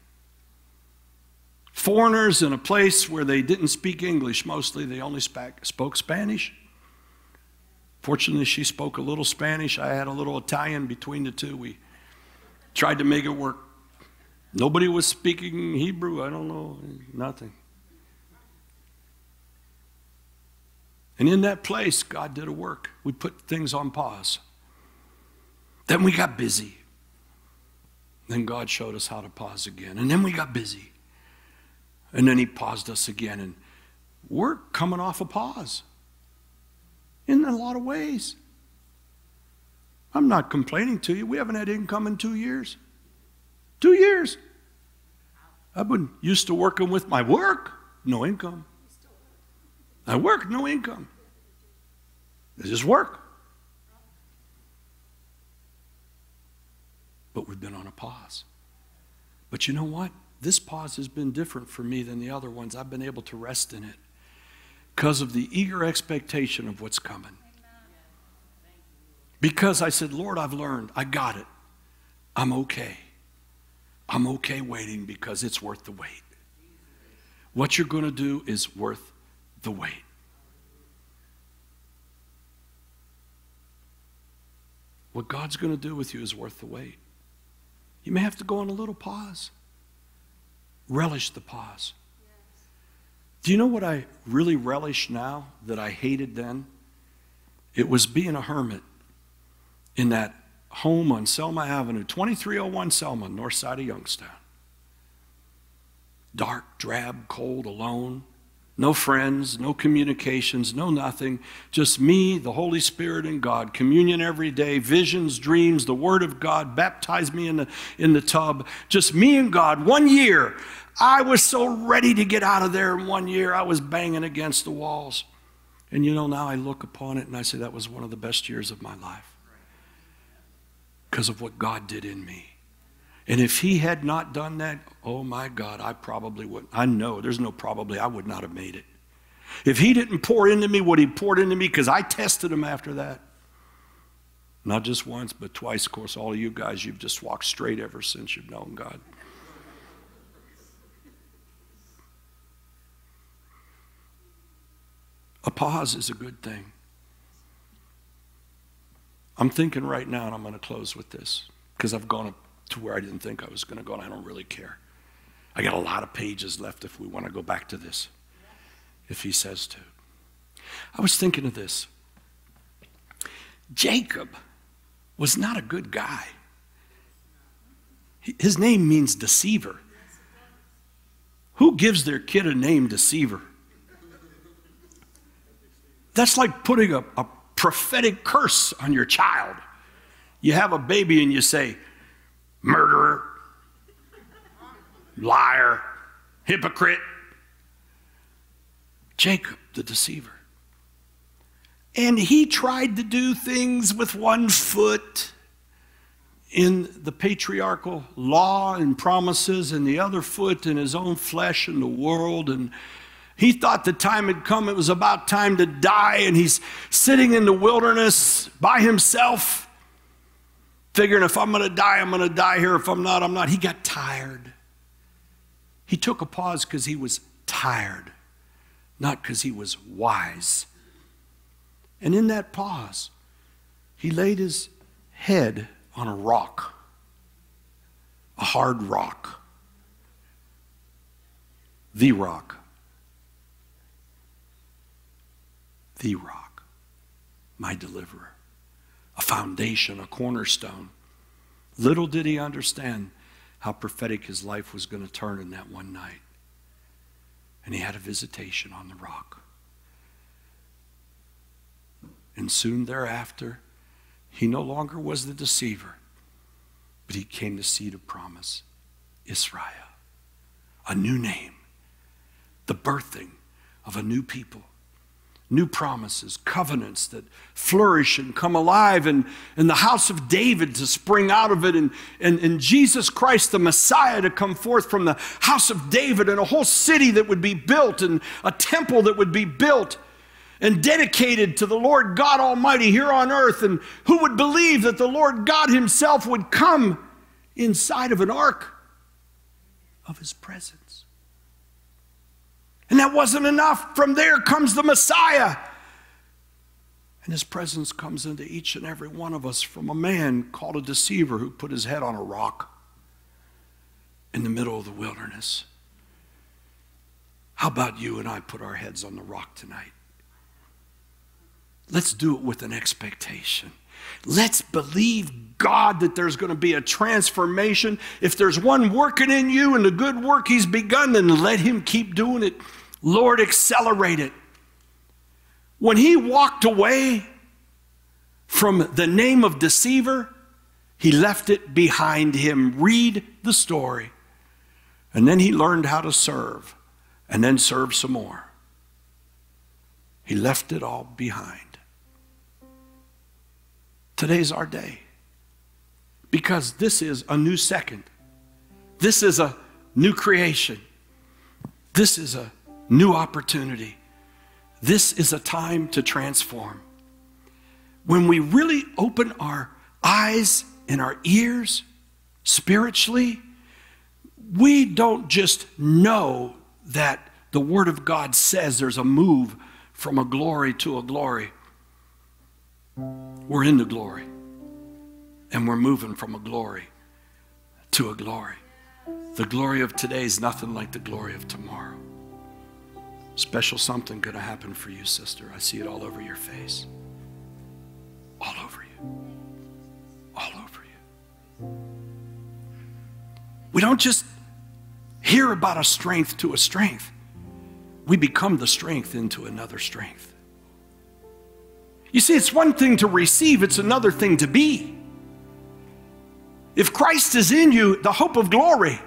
Foreigners in a place where they didn't speak English mostly, they only spoke Spanish. Fortunately, she spoke a little Spanish. I had a little Italian between the two. We tried to make it work. Nobody was speaking Hebrew. I don't know, nothing. And in that place, God did a work. We put things on pause. Then we got busy. Then God showed us how to pause again. And then we got busy. And then He paused us again. And we're coming off a pause in a lot of ways. I'm not complaining to you. We haven't had income in two years. Two years. I've been used to working with my work, no income. I work, no income. It's just work. But we've been on a pause. But you know what? This pause has been different for me than the other ones. I've been able to rest in it because of the eager expectation of what's coming. Because I said, Lord, I've learned. I got it. I'm okay. I'm okay waiting because it's worth the wait. What you're going to do is worth the wait. What God's going to do with you is worth the wait. You may have to go on a little pause. Relish the pause. Do you know what I really relish now that I hated then? It was being a hermit in that home on Selma Avenue, 2301 Selma, north side of Youngstown. Dark, drab, cold, alone. No friends, no communications, no nothing. Just me, the Holy Spirit, and God. Communion every day, visions, dreams, the Word of God. Baptize me in the, in the tub. Just me and God. One year. I was so ready to get out of there in one year. I was banging against the walls. And you know, now I look upon it and I say that was one of the best years of my life because of what God did in me. And if He had not done that, oh my God, I probably wouldn't. I know there's no probably, I would not have made it. If He didn't pour into me what He poured into me, because I tested Him after that, not just once, but twice. Of course, all of you guys, you've just walked straight ever since you've known God. A pause is a good thing. I'm thinking right now, and I'm going to close with this because I've gone to where I didn't think I was going to go, and I don't really care. I got a lot of pages left if we want to go back to this, if he says to. I was thinking of this. Jacob was not a good guy. His name means deceiver. Who gives their kid a name deceiver? That's like putting a, a prophetic curse on your child. You have a baby and you say, murderer, liar, hypocrite. Jacob, the deceiver. And he tried to do things with one foot in the patriarchal law and promises, and the other foot in his own flesh and the world. And he thought the time had come, it was about time to die, and he's sitting in the wilderness by himself. Figuring if I'm going to die, I'm going to die here. If I'm not, I'm not. He got tired. He took a pause because he was tired, not because he was wise. And in that pause, he laid his head on a rock, a hard rock, the rock, the rock, my deliverer, a foundation, a cornerstone. Little did he understand how prophetic his life was going to turn in that one night. And he had a visitation on the rock. And soon thereafter, he no longer was the deceiver, but he came the seed of promise, Israel, a new name, the birthing of a new people new promises, covenants that flourish and come alive, and, and the house of David to spring out of it, and, and, and Jesus Christ, the Messiah, to come forth from the house of David, and a whole city that would be built, and a temple that would be built and dedicated to the Lord God Almighty here on earth. And who would believe that the Lord God Himself would come inside of an ark of His presence? And that wasn't enough. From there comes the Messiah. And His presence comes into each and every one of us from a man called a deceiver who put his head on a rock in the middle of the wilderness. How about you and I put our heads on the rock tonight? Let's do it with an expectation. Let's believe God that there's going to be a transformation. If there's one working in you and the good work He's begun, then let Him keep doing it. Lord, accelerate it. When He walked away from the name of deceiver, He left it behind Him. Read the story. And then He learned how to serve, and then serve some more. He left it all behind. Today's our day. Because this is a new second. This is a new creation. This is a new opportunity. This is a time to transform. When we really open our eyes and our ears spiritually, we don't just know that the Word of God says there's a move from a glory to a glory. We're in the glory. And we're moving from a glory to a glory. The glory of today is nothing like the glory of tomorrow. Special something going to happen for you, sister. I see it all over your face. All over you. All over you. We don't just hear about a strength to a strength, we become the strength into another strength. You see, it's one thing to receive, it's another thing to be. If Christ is in you, the hope of glory,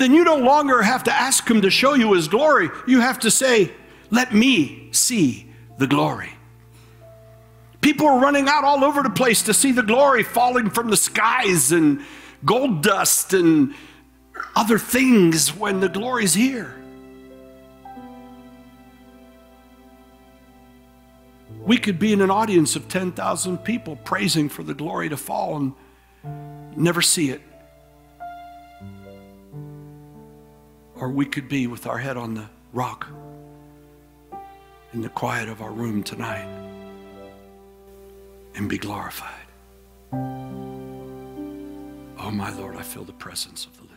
then you no longer have to ask Him to show you His glory. You have to say, Let me see the glory. People are running out all over the place to see the glory falling from the skies and gold dust and other things when the glory's here. We could be in an audience of 10,000 people praising for the glory to fall and never see it. Or we could be with our head on the rock in the quiet of our room tonight and be glorified. Oh, my Lord, I feel the presence of the Lord.